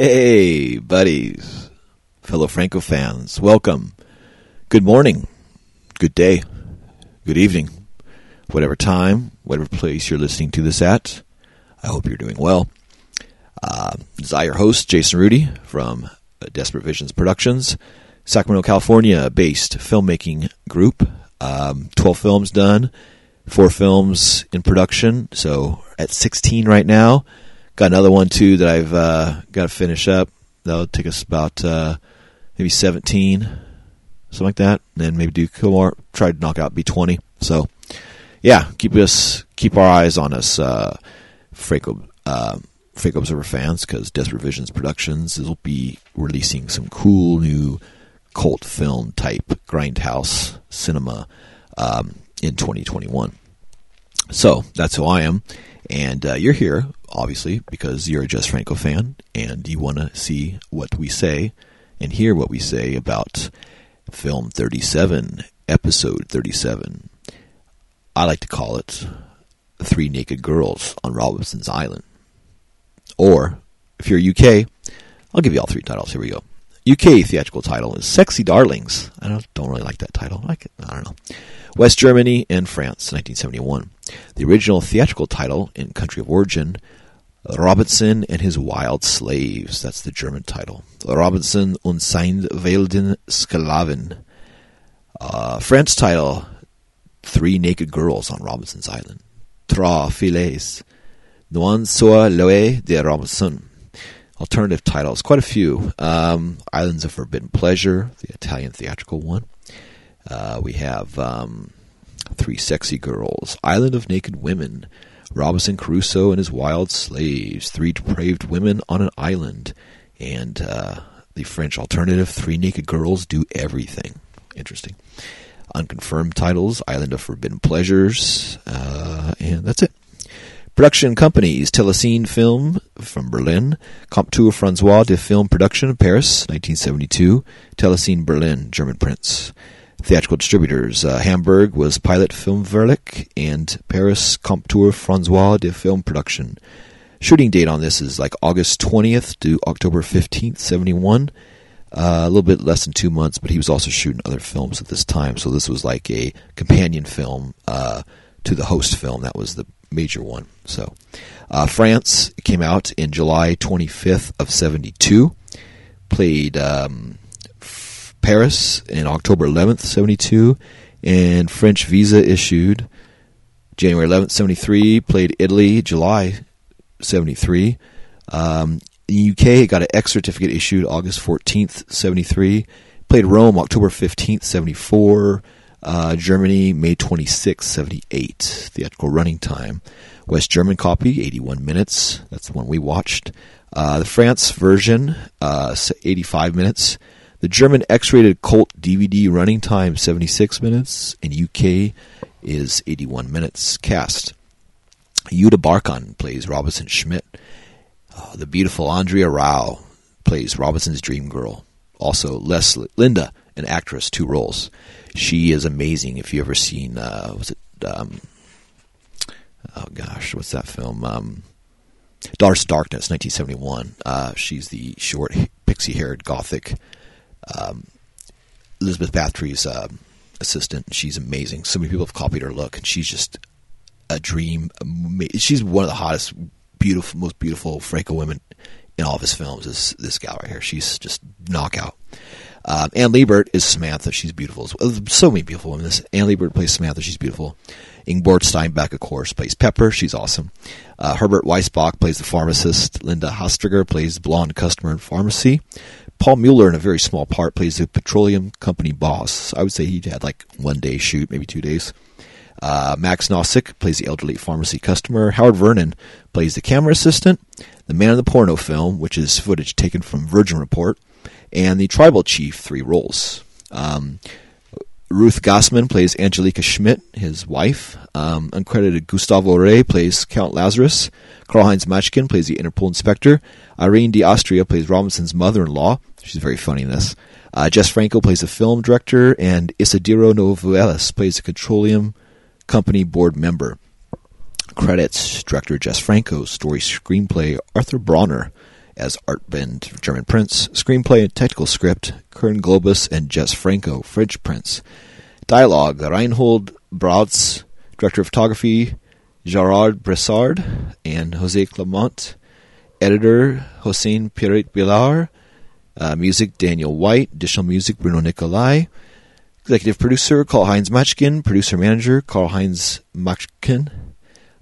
Hey, buddies, fellow Franco fans, welcome. Good morning, good day, good evening, whatever time, whatever place you're listening to this at. I hope you're doing well. Uh, this is your host, Jason Rudy from Desperate Visions Productions, Sacramento, California based filmmaking group. Um, 12 films done, four films in production, so at 16 right now. Got another one too that I've uh, got to finish up. That'll take us about uh, maybe 17, something like that. And then maybe do a couple more. Try to knock out B20. So, yeah, keep us keep our eyes on us, uh, Franco uh, Franco Observer fans, because Desperate Visions Productions will be releasing some cool new cult film type grindhouse cinema um, in 2021. So that's who I am. And uh, you're here, obviously, because you're a Jess Franco fan and you want to see what we say and hear what we say about film 37, episode 37. I like to call it Three Naked Girls on Robinson's Island. Or, if you're UK, I'll give you all three titles. Here we go. UK theatrical title is Sexy Darlings. I don't, don't really like that title. I, can, I don't know. West Germany and France, 1971. The original theatrical title in country of origin, Robinson and His Wild Slaves. That's the German title. Robinson und seine wilden Sklaven. Uh, French title, Three Naked Girls on Robinson's Island. Trois filles. Noin sur l'eau de Robinson. Alternative titles, quite a few. Um, Islands of Forbidden Pleasure, the Italian theatrical one. Uh, we have um, Three Sexy Girls, Island of Naked Women, Robinson Crusoe and His Wild Slaves, Three Depraved Women on an Island, and uh, the French alternative, Three Naked Girls Do Everything. Interesting. Unconfirmed titles, Island of Forbidden Pleasures, uh, and that's it. Production companies, Telecine Film from Berlin, Comptoir Francois de Film Production, Paris, 1972, Telecine Berlin, German prints. Theatrical distributors, uh, Hamburg was Pilot Film Verlick, and Paris Comptoir Francois de Film Production. Shooting date on this is like August 20th to October 15th, 71. Uh, a little bit less than two months, but he was also shooting other films at this time, so this was like a companion film uh, to the host film. That was the major one. So, uh, France came out in July 25th of 72. Played um, Paris in October 11th, 72, and French visa issued January 11th, 73. Played Italy July 73. Um, the UK, got an X certificate issued August 14th, 73. Played Rome October 15th, 74. Uh, Germany, May 26, 78. Theatrical running time. West German copy, 81 minutes. That's the one we watched. Uh, the France version, uh, 85 minutes. The German X-rated cult DVD running time 76 minutes, and UK is 81 minutes. Cast: Jutta Barkan plays Robinson Schmidt. Uh, the beautiful Andrea Rau plays Robinson's dream girl. Also, Leslie Linda, an actress, two roles. She is amazing. If you ever seen, uh, was it? Um, oh gosh, what's that film? Um, Darkness, 1971. Uh, she's the short, pixie-haired gothic um, Elizabeth Bathory's uh, assistant. She's amazing. So many people have copied her look, and she's just a dream. She's one of the hottest, beautiful, most beautiful Franco women in all of his films. Is this gal right here? She's just knockout. Um, Anne Liebert is Samantha. She's beautiful. So many beautiful women. This Anne Liebert plays Samantha. She's beautiful. Ingeborg Steinbach, of course, plays Pepper. She's awesome. Uh, Herbert Weisbach plays the pharmacist. Linda Hastriger plays the blonde customer in pharmacy. Paul Mueller, in a very small part, plays the petroleum company boss. I would say he had like one day shoot, maybe two days. Uh, Max Nosseck plays the elderly pharmacy customer. Howard Vernon plays the camera assistant. The man in the porno film, which is footage taken from Virgin Report, and the tribal chief, three roles. Um, Ruth Gassman plays Angelica Schmidt, his wife. Um, uncredited Gustavo Rey plays Count Lazarus. Karl-Heinz Machkin plays the Interpol inspector. Irene D'Austria plays Robinson's mother-in-law. She's very funny in this. Uh, Jess Franco plays the film director, and Isidoro Novelis plays the Petroleum Company board member. Credits: Director Jess Franco, story screenplay Arthur Bronner, as Art Bend, German prints, screenplay and technical script, Kern Globus and Jess Franco, French prints. Dialogue, Reinhold Brautz, director of photography, Gerard Bressard and Jose Clement. Editor, Hossein Piret Bilar. Uh, music, Daniel White. Additional music, Bruno Nicolai. Executive producer, Karl Heinz Machkin. Producer manager, Karl Heinz Machkin.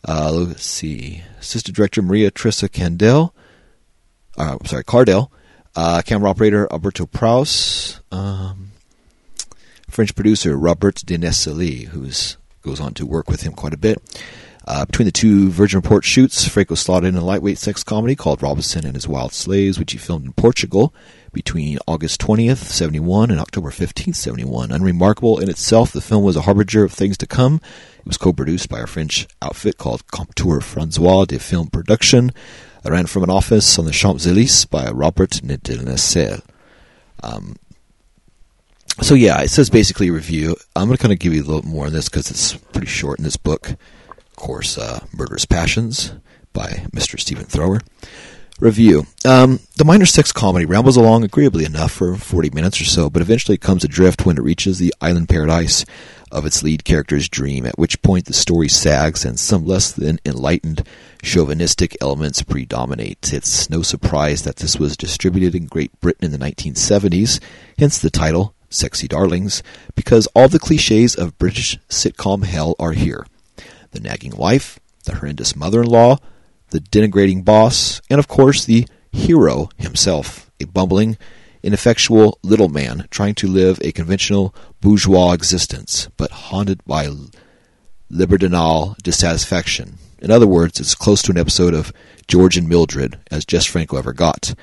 Uh, let's see. Assistant director, Maria Trissa Candel. Uh, sorry, Cardell. Uh, camera operator, Alberto Praus. Um, French producer, Robert Denesselie, who goes on to work with him quite a bit. Uh, between the two Virgin Report shoots, Franco slotted in a lightweight sex comedy called Robinson and His Wild Slaves, which he filmed in Portugal between August 20th, 71 and October 15th, 71. Unremarkable in itself, the film was a harbinger of things to come. It was co-produced by a French outfit called Comptoir Francois de Film Production. It ran from an office on the Champs-Élysées by Robert Nedelnessel. Um, so yeah, it says basically review. I'm going to kind of give you a little more on this because it's pretty short in this book Of course, uh, Murderous Passions by Mr. Stephen Thrower. Review. Um, the minor sex comedy rambles along agreeably enough for 40 minutes or so, but eventually it comes adrift when it reaches the island paradise of its lead character's dream, at which point the story sags and some less than enlightened chauvinistic elements predominate. It's no surprise that this was distributed in Great Britain in the 1970s, hence the title, Sexy Darlings, because all the cliches of British sitcom hell are here the nagging wife, the horrendous mother in law, the denigrating boss, and of course the hero himself, a bumbling, ineffectual little man trying to live a conventional bourgeois existence, but haunted by libidinal dissatisfaction. In other words, it's close to an episode of George and Mildred as Jess Franco ever got.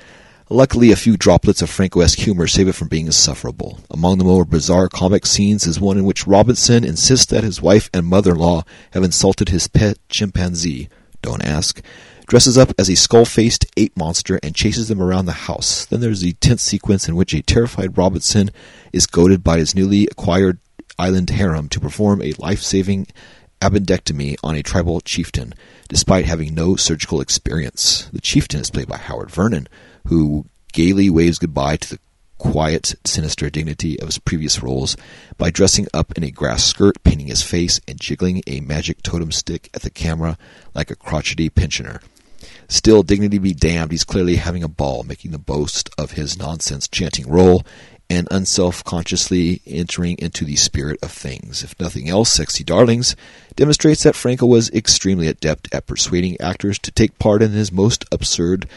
Luckily, a few droplets of Franco-esque humor save it from being insufferable. Among the more bizarre comic scenes is one in which Robinson insists that his wife and mother-in-law have insulted his pet chimpanzee, don't ask, dresses up as a skull-faced ape monster and chases them around the house. Then there's the tense sequence in which a terrified Robinson is goaded by his newly acquired island harem to perform a life-saving appendectomy on a tribal chieftain, despite having no surgical experience. The chieftain is played by Howard Vernon, who gaily waves goodbye to the quiet, sinister dignity of his previous roles by dressing up in a grass skirt, painting his face, and jiggling a magic totem stick at the camera like a crotchety pensioner. Still, dignity be damned, he's clearly having a ball, making the boast of his nonsense chanting role and unself-consciously entering into the spirit of things. If nothing else, Sexy Darlings demonstrates that Franco was extremely adept at persuading actors to take part in his most absurd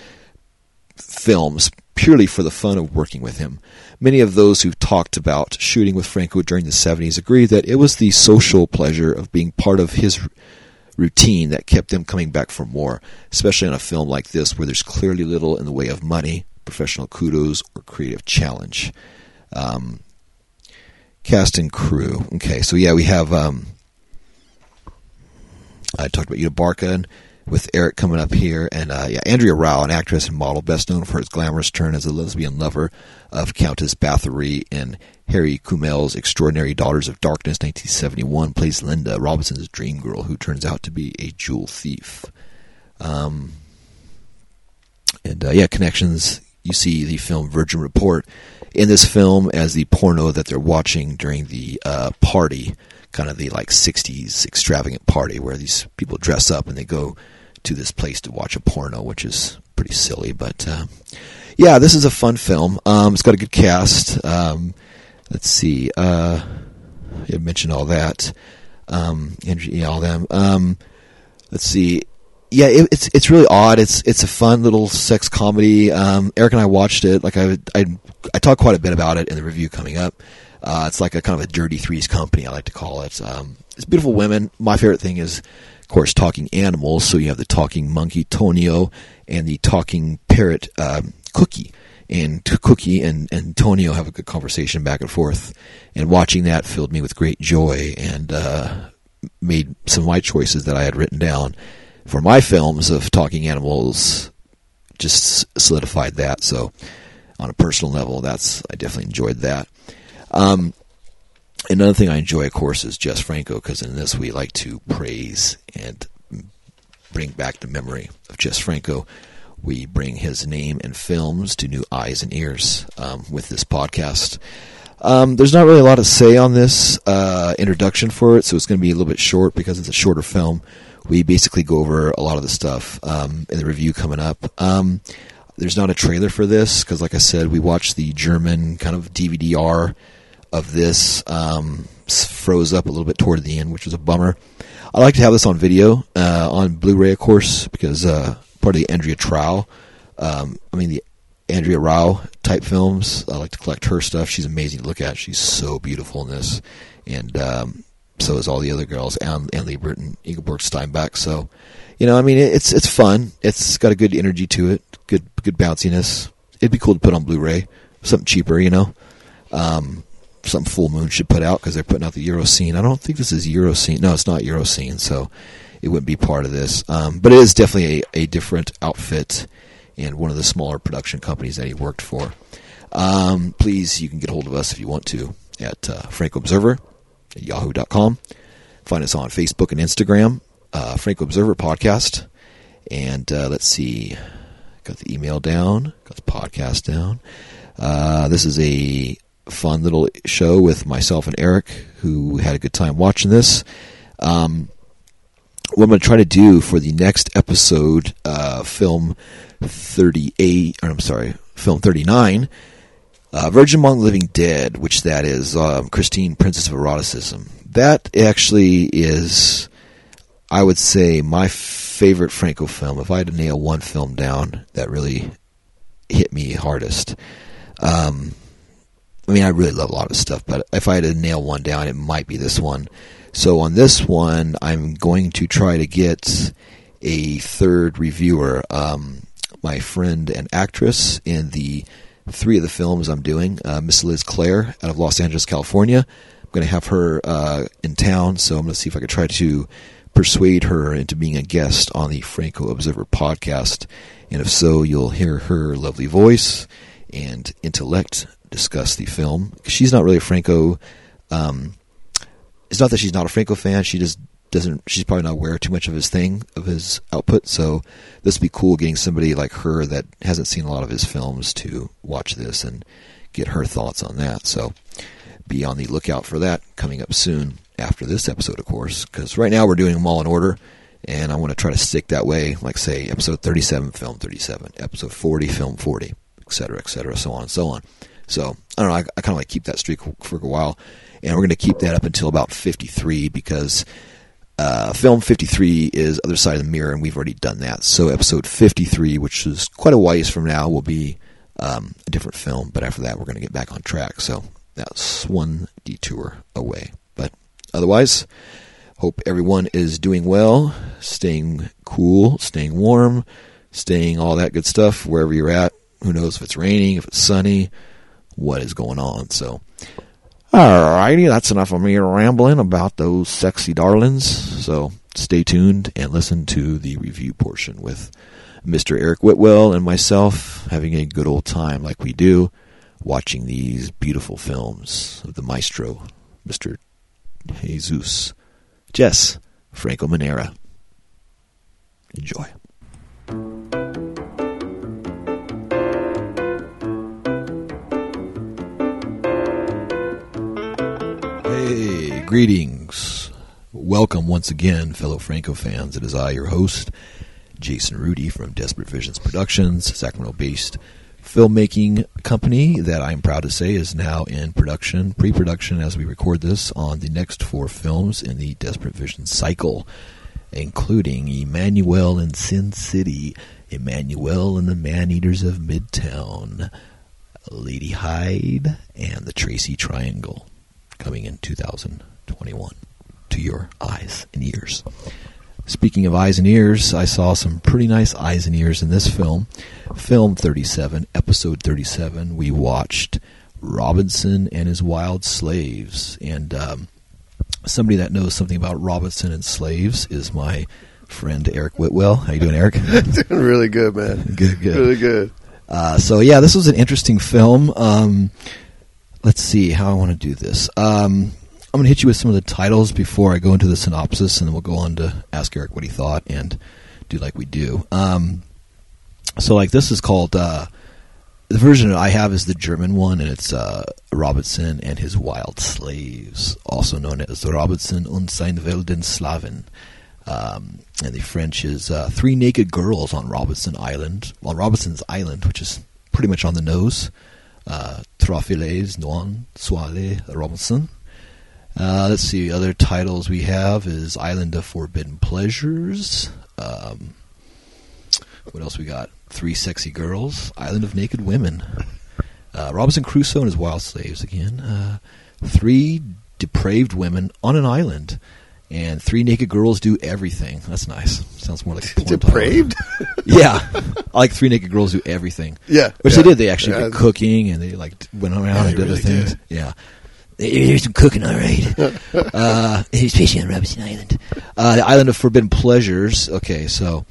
films purely for the fun of working with him. Many of those who've talked about shooting with Franco during the 70s agree that it was the social pleasure of being part of his routine that kept them coming back for more, especially on a film like this where there's clearly little in the way of money, professional kudos, or creative challenge. Um, cast and crew. Okay, so yeah, we have. Um, I talked about Eva Barka with Eric coming up here, and uh, yeah, Andrea Rau, an actress and model, best known for his glamorous turn as a lesbian lover of Countess Bathory in Harry Kumel's Extraordinary Daughters of Darkness, 1971, plays Linda Robinson's dream girl, who turns out to be a jewel thief. Um, and uh, yeah, connections. You see the film Virgin Report in this film as the porno that they're watching during the uh, party, kind of the like 60s extravagant party where these people dress up and they go to this place to watch a porno, which is pretty silly. But uh, yeah, this is a fun film. Um, it's got a good cast. Um, let's see. Uh, I mentioned all that. Um, all them. Um, let's see. Yeah, it, it's it's really odd. It's it's a fun little sex comedy. Um, Eric and I watched it. Like I I I talk quite a bit about it in the review coming up. Uh, it's like a kind of a dirty threes company. I like to call it. Um, it's beautiful women. My favorite thing is of course, talking animals. So you have the talking monkey Tonio and the talking parrot um, Cookie. And Cookie and, and Tonio have a good conversation back and forth. And watching that filled me with great joy and uh, made some of my choices that I had written down for my films of talking animals just solidified that. So on a personal level, that's I definitely enjoyed that. Um, Another thing I enjoy, of course, is Jess Franco, because in this we like to praise and bring back the memory of Jess Franco we bring his name and films to new eyes and ears um, with this podcast. Um, there's not really a lot to say on this uh, introduction for it, so it's going to be a little bit short because it's a shorter film. We basically go over a lot of the stuff um, in the review coming up. Um, there's not a trailer for this because, like I said, we watched the German kind of DVD-R of this. Um, froze up a little bit toward the end, which was a bummer. I like to have this on video, uh, on Blu-ray, of course, because uh, part of the Andrea Trau, um, I mean the Andrea Rau type films. I like to collect her stuff. She's amazing to look at. She's so beautiful in this, and um, so is all the other girls, Anne, Anne Liebert and Ingeborg Steinbach. So, you know, I mean, it's it's fun. It's got a good energy to it, good good bounciness. It'd be cool to put on Blu-ray, something cheaper, you know. Um, something Full Moon should put out because they're putting out the Eurocine. I don't think this is Eurocine. No, it's not Eurocine, so it wouldn't be part of this. Um, but it is definitely a, a different outfit and one of the smaller production companies that he worked for. Um, please, you can get a hold of us if you want to at uh, Franco Observer at yahoo.com. Find us on Facebook and Instagram, uh, Franco Observer Podcast. And uh, let's see, got the email down, got the podcast down. Uh, this is a fun little show with myself and Eric, who had a good time watching this. Um, what I'm going to try to do for the next episode, uh, film 38, or I'm sorry, film 39, uh, Virgin Among the Living Dead, which that is um, Christine, Princess of Eroticism. That actually is, I would say, my favorite Franco film. If I had to nail one film down that really hit me hardest. Um, I mean, I really love a lot of stuff, but if I had to nail one down, it might be this one. So on this one, I'm going to try to get a third reviewer, um, my friend and actress in the three of the films I'm doing, uh, Miss Liz Clare out of Los Angeles, California. I'm going to have her uh, in town, so I'm going to see if I can try to persuade her into being a guest on the Franco Observer podcast. And if so, you'll hear her lovely voice and intellect discuss the film. She's not really a Franco. Um, it's not that she's not a Franco fan. She just doesn't. She's probably not aware too much of his thing, of his output. So this would be cool getting somebody like her that hasn't seen a lot of his films to watch this and get her thoughts on that. So be on the lookout for that coming up soon after this episode, of course. Because right now we're doing them all in order, and I want to try to stick that way. Like say, episode 37, film 37, episode 40, film 40, etc., etc., so on and so on. So I don't know. I, I kind of like keep that streak for a while, and we're going to keep that up until about 53 because uh, film 53 is other side of the mirror, and we've already done that. So episode 53, which is quite a ways from now, will be um, a different film. But after that, we're going to get back on track. So that's one detour away. But otherwise, hope everyone is doing well, staying cool, staying warm, staying all that good stuff wherever you're at. Who knows if it's raining, if it's sunny, what is going on. So, alrighty, that's enough of me rambling about those sexy darlings. So, stay tuned and listen to the review portion with Mr. Eric Whitwell and myself having a good old time like we do watching these beautiful films of the maestro, Mr. Jesus Jess Franco Manera. Enjoy. Hey, greetings. Welcome once again, fellow Franco fans. It is I, your host, Jason Rudy from Desperate Visions Productions, Sacramento based filmmaking company that I'm proud to say is now in production, pre production as we record this, on the next four films in the Desperate Visions cycle, including Emmanuel in Sin City, Emmanuel and the Man Eaters of Midtown, Lady Hyde, and the Tracy Triangle coming in 2021 to your eyes and ears. Speaking of eyes and ears, I saw some pretty nice eyes and ears in this film. Film 37, episode 37, we watched Robinson and his Wild Slaves. And um, somebody that knows something about Robinson and slaves is my friend Eric Whitwell. How you doing, Eric? doing really good, man. Good, good. Really good. Uh, so yeah, this was an interesting film. Um, let's see how I want to do this. Um, I'm going to hit you with some of the titles before I go into the synopsis, and then we'll go on to ask Eric what he thought and do like we do. Um, So like this is called uh, the version I have is the German one, and it's uh, Robinson and his Wild Slaves, also known as Robinson und sein wilden Slaven. Um, and the French is uh, Three Naked Girls on Robinson Island, on Robinson's Island, which is pretty much on the nose. Uh, Trois non, soile, Robinson. Uh, let's see, other titles we have is Island of Forbidden Pleasures. Um, what else we got? Three Sexy Girls, Island of Naked Women. Uh, Robinson Crusoe and his Wild Slaves again. Uh, three Depraved Women on an Island. And Three Naked Girls Do Everything. That's nice. Sounds more like. Depraved? yeah, I like Three Naked Girls Do Everything. Yeah, which yeah. they did. They actually Yeah. did cooking and they like went around Yeah, and did other really things. did. Yeah, there's some cooking, all right. uh, he's fishing on Robinson Island, uh, the Island of Forbidden Pleasures. Okay, so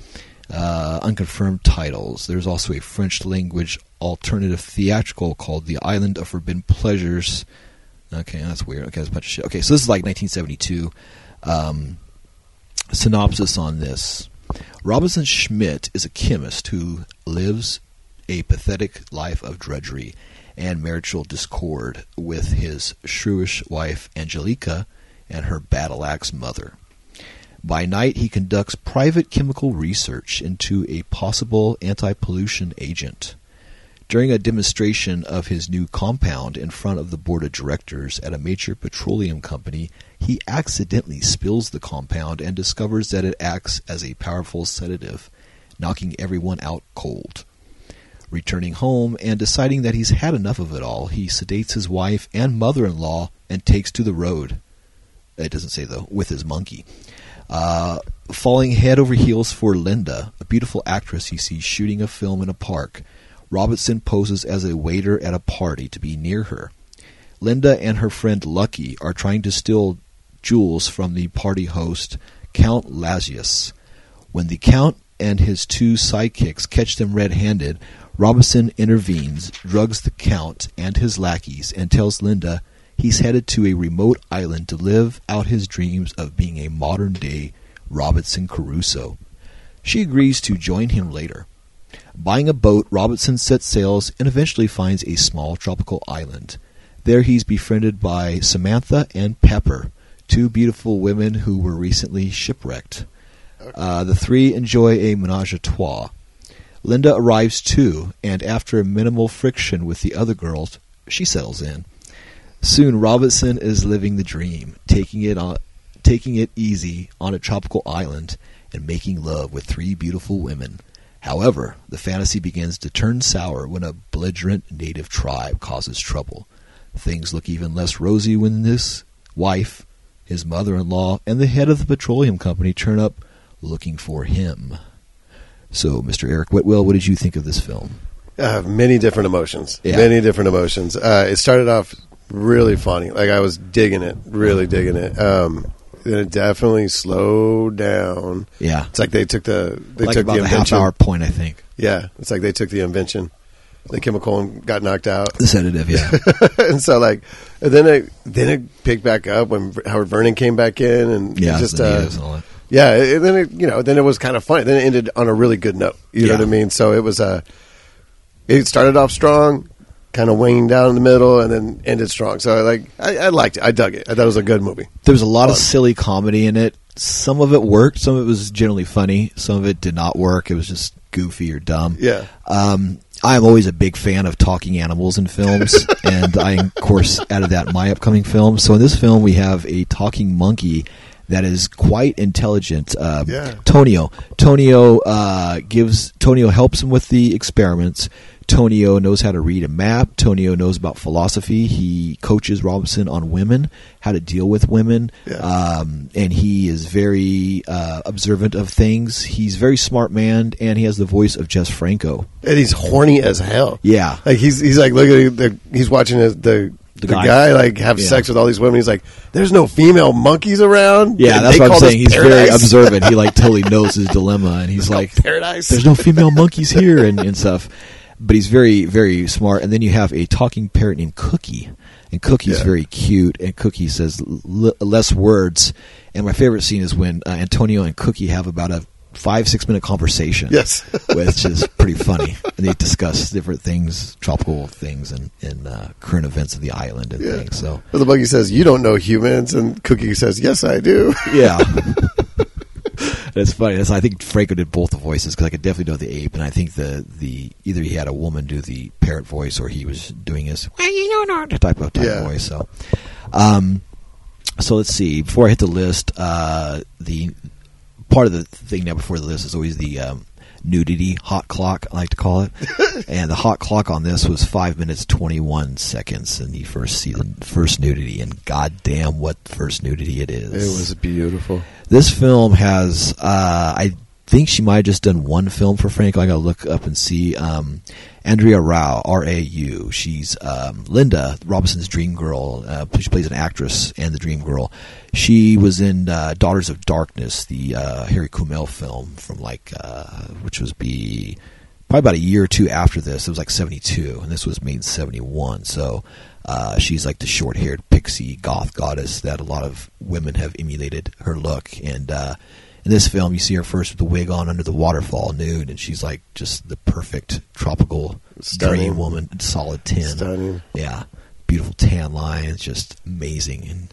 uh, unconfirmed titles. There's also a French language alternative theatrical called The Island of Forbidden Pleasures. Okay, that's weird. Okay, that's a bunch of shit. Okay, so this is like 1972. Um, synopsis on this. Robinson Schmidt is a chemist who lives a pathetic life of drudgery and marital discord with his shrewish wife Angelica and her battle axe mother. By night, he conducts private chemical research into a possible anti pollution agent. During a demonstration of his new compound in front of the board of directors at a major petroleum company, he accidentally spills the compound and discovers that it acts as a powerful sedative, knocking everyone out cold. Returning home and deciding that he's had enough of it all, he sedates his wife and mother in law and takes to the road. It doesn't say, though, with his monkey. Uh, falling head over heels for Linda, a beautiful actress he sees shooting a film in a park. Robinson poses as a waiter at a party to be near her. Linda and her friend Lucky are trying to steal jewels from the party host, Count Lazius. When the Count and his two sidekicks catch them red handed, Robinson intervenes, drugs the Count and his lackeys, and tells Linda he's headed to a remote island to live out his dreams of being a modern day Robinson Crusoe. She agrees to join him later. Buying a boat, Robinson sets sails and eventually finds a small tropical island. There he's befriended by Samantha and Pepper, two beautiful women who were recently shipwrecked. Uh, the three enjoy a menage a trois. Linda arrives too, and after minimal friction with the other girls, she settles in. Soon, Robinson is living the dream, taking it on, taking it easy on a tropical island, and making love with three beautiful women. However, the fantasy begins to turn sour when a belligerent native tribe causes trouble. Things look even less rosy when this wife, his mother-in-law, and the head of the petroleum company turn up looking for him. So, Mr. Eric Whitwell, what did you think of this film? Uh, many different emotions. Yeah. Many different emotions. Uh, it started off really funny. Like I was digging it, really digging it. Um, then it definitely slowed down. Yeah, It's like they took the they like took about the the half invention. hour point, I think. Yeah, it's like they took the invention, the chemical, and got knocked out. The sedative, yeah. and so like, and then it then it picked back up when Howard Vernon came back in, and Yeah, just uh, and all that. Yeah, and then it, you know, then it was kind of funny. Then it ended on a really good note. You know what I mean? So it was a. it started off strong, kind of winging down in the middle, and then ended strong. So like, I, I liked it. I dug it. I thought it was a good movie. There was a lot of silly comedy in it. Some of it worked. Some of it was generally funny. Some of it did not work. It was just goofy or dumb. Yeah. Um, I am always a big fan of talking animals in films, and I, of course, added that in my upcoming film. So in this film, we have a talking monkey that is quite intelligent. Uh, Yeah. Tonio. Tonio uh, gives Tonio helps him with the experiments. Tonio knows how to read a map. Tonio knows about philosophy. He coaches Robinson on women, how to deal with women, Yeah. um, and he is very uh, observant of things. He's a very smart man, and he has the voice of Jess Franco. And he's horny as hell. Yeah, Like he's he's like look at the he's watching his, the The the, guy. guy. like have Yeah. sex with all these women. He's like, there's no female monkeys around. yeah, that's they what I'm saying. He's very observant. He like totally knows his dilemma, and he's like, paradise. "There's no female monkeys here," and, and stuff. But he's very, very smart. And then you have a talking parrot named Cookie, and Cookie's Yeah. very cute. And Cookie says l- less words. And my favorite scene is when uh, Antonio and Cookie have about a five six minute conversation. Yes. which is pretty funny, and they discuss different things, tropical things, and, and uh, current events of the island and Yeah. things. So Well, the buggy says, "You don't know humans," and Cookie says, "Yes, I do." yeah. That's funny. That's, I think Franco did both the voices because I could definitely do the ape, and I think the, the either he had a woman do the parrot voice or he was doing his well, you know, not know type of type Yeah. of voice. So, um, so let's see. Before I hit the list, uh, the part of the thing now before the list is always the um, nudity hot clock. I like to call it, and the hot clock on this was five minutes twenty one seconds in the first season, first nudity, and goddamn, what first nudity it is! It was beautiful. This film has, uh, I think she might have just done one film for Franco. I got to look up and see. Um, Andrea Rau, R A U. She's um, Linda Robinson's dream girl. Uh, she plays an actress and the dream girl. She was in uh, Daughters of Darkness, the uh, Harry Kumel film from like, uh, which was be probably about a year or two after this. It was like seventy two, and this was made in seventy one. So uh, she's like the short haired pixie goth goddess that a lot of women have emulated her look. And uh, in this film, you see her first with the wig on under the waterfall, nude, and she's like just the perfect tropical Stunning. dream woman, solid ten. Stunning. Yeah, beautiful tan lines, just amazing. And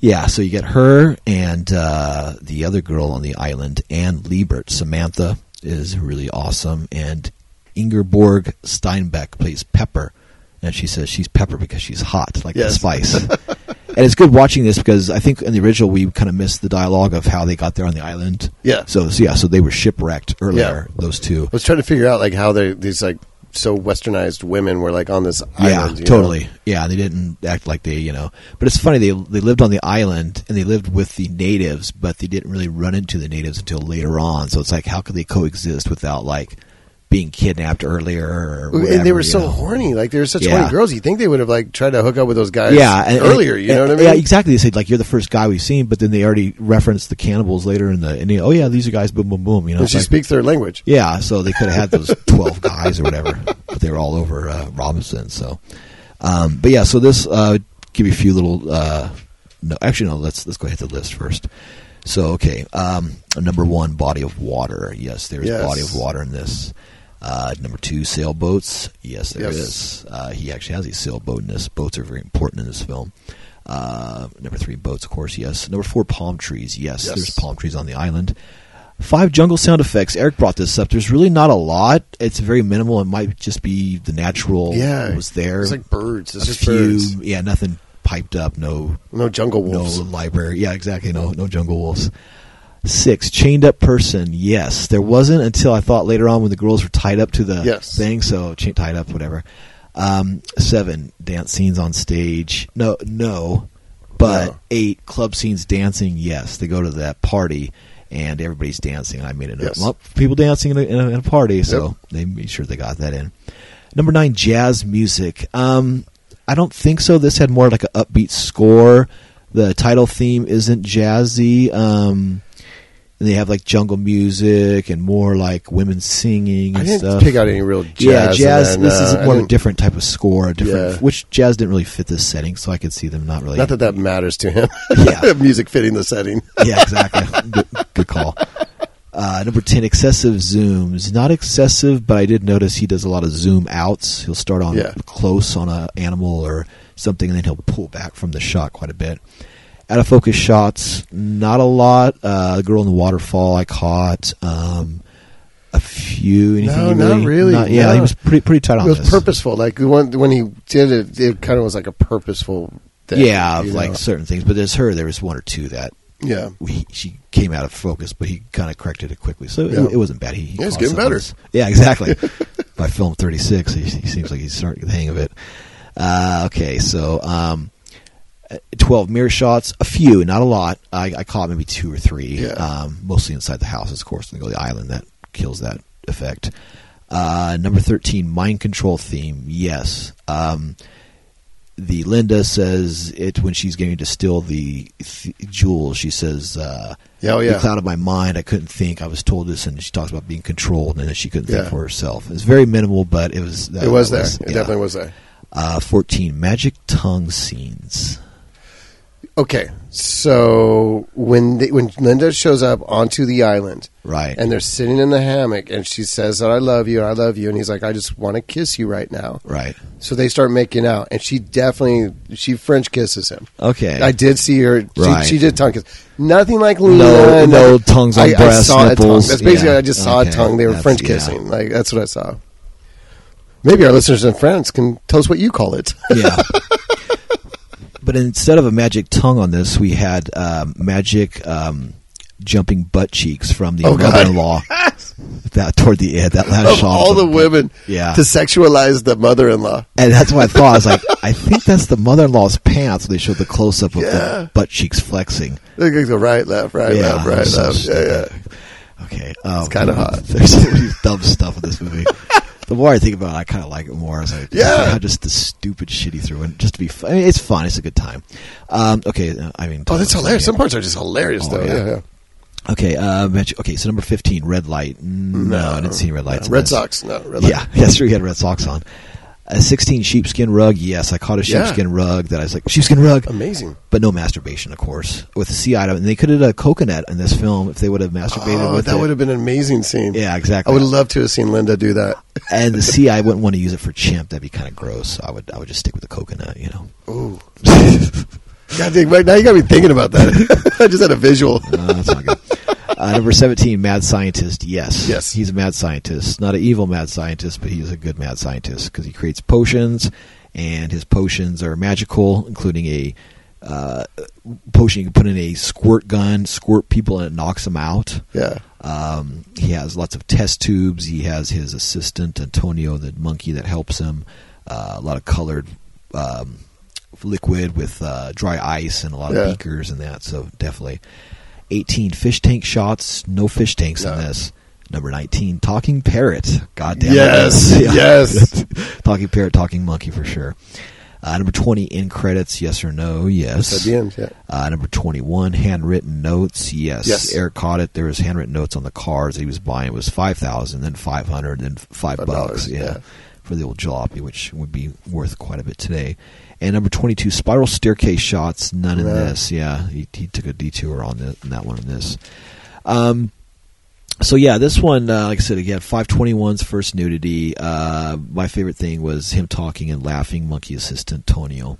yeah, so you get her and uh, the other girl on the island, Anne Liebert. Samantha is really awesome, and Ingeborg Steinbach plays Pepper, and she says she's Pepper because she's hot, like the spice. and it's good watching this because I think in the original we kind of missed the dialogue of how they got there on the island. Yeah. So, so yeah, so they were shipwrecked earlier. Yeah. Those two. I was trying to figure out like how they these like so westernized women were like on this Yeah, island. know? totally. Yeah, they didn't act like they, you know. But it's funny they they lived on the island and they lived with the natives, but they didn't really run into the natives until later on. So it's like, how could they coexist without like being kidnapped earlier or whatever, and they were so know? horny. Like they were such Yeah. horny girls. You think they would have like tried to hook up with those guys? Yeah, and, earlier. and- you know what I mean? Yeah, exactly. They said like you're the first guy we've seen, but then they already referenced the cannibals later in the. And they, oh yeah, these are guys. Boom, boom, boom. You know, And she like- speaks their language. Yeah, so they could have had those twelve guys or whatever, but they were all over uh, Robinson. So, um, but yeah, so this uh, give you a few little. Uh, no, actually, no. Let's let's go ahead to the list first. So, okay, um, number one, body of water. Yes, there is Yes. body of water in this. Uh, number two, sailboats. Yes, there Yes. is. Uh, he actually has a sailboat in this. Boats are very important in this film. Uh, number three, boats, of course. Yes. Number four, palm trees. Yes, Yes. there's palm trees on the island. Five jungle sound effects. Eric brought this up. There's really not a lot. It's very minimal. It might just be the natural. Yeah, was there. It's like birds. It's a just few. birds. Yeah, nothing piped up. No, No jungle wolves. no library. Yeah, exactly. No, no jungle wolves. Six chained up person. Yes, there wasn't until I thought later on when the girls were tied up to the Yes. thing. So cha- tied up, whatever. Um, seven dance scenes on stage. No, no. But No. eight club scenes dancing. Yes, they go to that party and everybody's dancing. I made a note. Yes. People dancing in a, in a, in a party, so they made sure they got that in. Number nine, jazz music. Um, I don't think so. This had more like an upbeat score. The title theme isn't jazzy. Um, and they have like jungle music and more like women singing I and didn't stuff. pick out any real jazz. yeah, jazz. and this then, is uh, more of a different type of score. A different, Yeah. which jazz didn't really fit this setting, so I could see them not really. Not that that matters to him. Yeah. music fitting the setting. yeah, exactly. good, good call. Uh, number 10, excessive zooms. Not excessive, but I did notice he does a lot of zoom outs. He'll start on Yeah. close on a animal or something, and then he'll pull back from the shot quite a bit. Out of focus shots, not a lot. Uh, the girl in the waterfall I caught. Um, a few. Anything No, not really. Not- yeah, No. he was pretty pretty tight on It was this. purposeful. Like when when he did it, it kind of was like a purposeful. Thing, yeah, like know? certain things. But there's her. There was one or two that yeah. he, she came out of focus, but he kind of corrected it quickly, so Yeah. it, it wasn't bad. He, he Yeah, it's getting better. Yeah, exactly. By film thirty six, he, he seems like he's starting to get the hang of it. Uh, okay, so um, uh, twelve mirror shots, a few, not a lot. I, I caught maybe two or three, Yeah. um, mostly inside the houses, of course. They go to the island that kills that effect. Uh, number thirteen, mind control theme. Yes. Um, the Linda says it when she's getting to steal the th- jewels. She says, uh, Yeah, oh, "You yeah. clouded my mind. I couldn't think. I was told this." And she talks about being controlled and that she couldn't think for herself. It's very minimal, but it was. That, It was there. It yeah. definitely was there. Uh, Fourteen magic tongue scenes. Okay, so when they, when Linda shows up onto the island, Right. and they're sitting in the hammock, and she says that I love you, I love you, and he's like, I just want to kiss you right now. right. So they start making out, and she definitely she French kisses him. Okay. I did see her. She, Right. she did tongue kiss. Nothing like Luna. No- no tongues on I, I breasts, saw a tongue. nipples. That's basically Yeah. I just saw Okay. a tongue. They were That's- French yeah. kissing. Like that's what I saw. Maybe our listeners in France can tell us what you call it. yeah. But instead of a magic tongue on this, we had um, magic um, jumping butt cheeks from the Oh, mother-in-law. that toward the end, that last of shot. all of the women Yeah. to sexualize the mother-in-law. And that's what I thought. I was like, I think that's the mother-in-law's pants. when They showed the close-up of Yeah. the butt cheeks flexing. They go right, left, right, left, right, so left. Yeah, yeah. Okay, um, It's kinda hot. There's so many dumb stuff in this movie. The more I think about it, I kind of like it more. I Yeah. how just the stupid shit he threw in, just to be. Fun. I mean, it's fun. It's a good time. Um, okay, uh, I mean, Oh, that's hilarious. Some parts are just hilarious, Oh, though. yeah. Yeah, yeah. Okay, uh, okay. So number fifteen, red light. No, I didn't see any red lights. in Red. Sox. No, red light. Yeah, yesterday. He had red Sox on. A sixteen sheepskin rug. Yes, I caught a Yeah. sheepskin rug. That I was like sheepskin rug. Amazing. but no masturbation, of course, with the sea item. And they could have done a coconut in this film if they would have masturbated Oh, with that it. would have been an amazing scene. Yeah, exactly. I would love to have seen Linda do that. and the sea, I wouldn't want to use it for chimp. That'd be kind of gross. So I would, I would just stick with the coconut. You know. Ooh. God right now you got me thinking about that. I just had a visual. Uh, that's not good. Uh, number seventeen, mad scientist. Yes, Yes. he's a mad scientist. Not an evil mad scientist, but he's a good mad scientist because he creates potions, and his potions are magical, including a uh, potion you can put in a squirt gun, squirt people, and it knocks them out. Yeah. Um, he has lots of test tubes. He has his assistant Antonio, the monkey that helps him. Uh, a lot of colored um, liquid with uh, dry ice and a lot of beakers and that. So definitely, eighteen fish tank shots. No fish tanks in No. this. Number nineteen, talking parrot. God damn Yes, it! yes. Yes. talking parrot, talking monkey for sure. Uh, number twenty, in credits, yes or no? Yes. At the end, yeah. Uh, number 21, handwritten notes. Yes. Yes. Eric caught it. There was handwritten notes on the cars that he was buying. It was 5000 then 500 then 5 Five bucks. Yeah. yeah. For the old jalopy, which would be worth quite a bit today. And number 22, spiral staircase shots. None in this. Yeah. He, he took a detour on the, that one in this. Um, so yeah, this one, uh, like I said again, 521's first nudity. Uh, my favorite thing was him talking and laughing. Monkey assistant Tonio.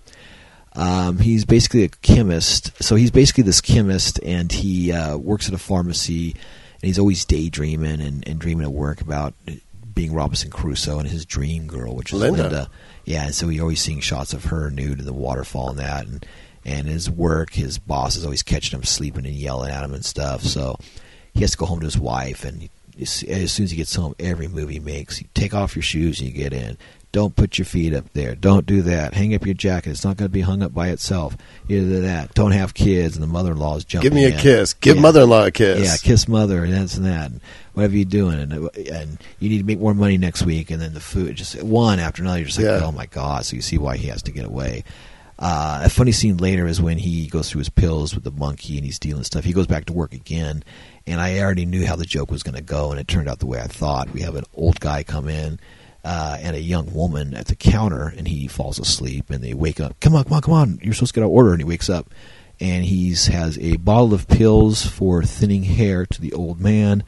Um, he's basically a chemist. So he's basically this chemist, and he uh, works at a pharmacy, and he's always daydreaming and, and dreaming at work about being Robinson Crusoe and his dream girl, which is Linda. Linda. Yeah, and so he always seeing shots of her nude in the waterfall and that, and and his work, his boss is always catching him sleeping and yelling at him and stuff. So he has to go home to his wife, and he, as soon as he gets home, every move he makes, you take off your shoes and you get in. Don't put your feet up there. Don't do that. Hang up your jacket. It's not going to be hung up by itself. Either that. Don't have kids, and the mother-in-law is jumping. Give me a in. kiss. Give Yeah. mother-in-law a kiss. Yeah, kiss mother and this and that, and whatever you're doing, and and you need to make more money next week, and then the food just one after another. You're just like, Yeah. oh my god! So you see why he has to get away. Uh, a funny scene later is when he goes through his pills with the monkey and he's dealing stuff. He goes back to work again, and I already knew how the joke was going to go, and it turned out the way I thought. We have an old guy come in. Uh, and a young woman at the counter, and he falls asleep, and they wake up. Come on, come on, come on! You're supposed to get our order. And he wakes up, and he's has a bottle of pills for thinning hair to the old man,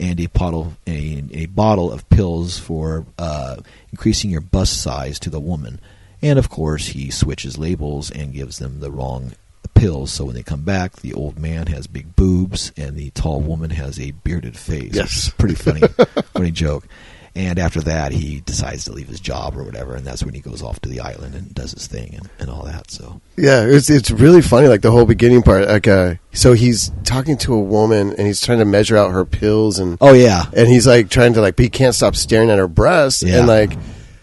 and a bottle a, a bottle of pills for uh, increasing your bust size to the woman. And of course, he switches labels and gives them the wrong pills. So when they come back, the old man has big boobs, and the tall woman has a bearded face. Yes. pretty funny, funny joke. And after that, he decides to leave his job or whatever, and that's when he goes off to the island and does his thing and, and all that. So Yeah, it's it's really funny. Like the whole beginning part. Like, uh, so he's talking to a woman and he's trying to measure out her pills and Oh yeah, and he's like trying to like, but he can't stop staring at her breasts Yeah. and like,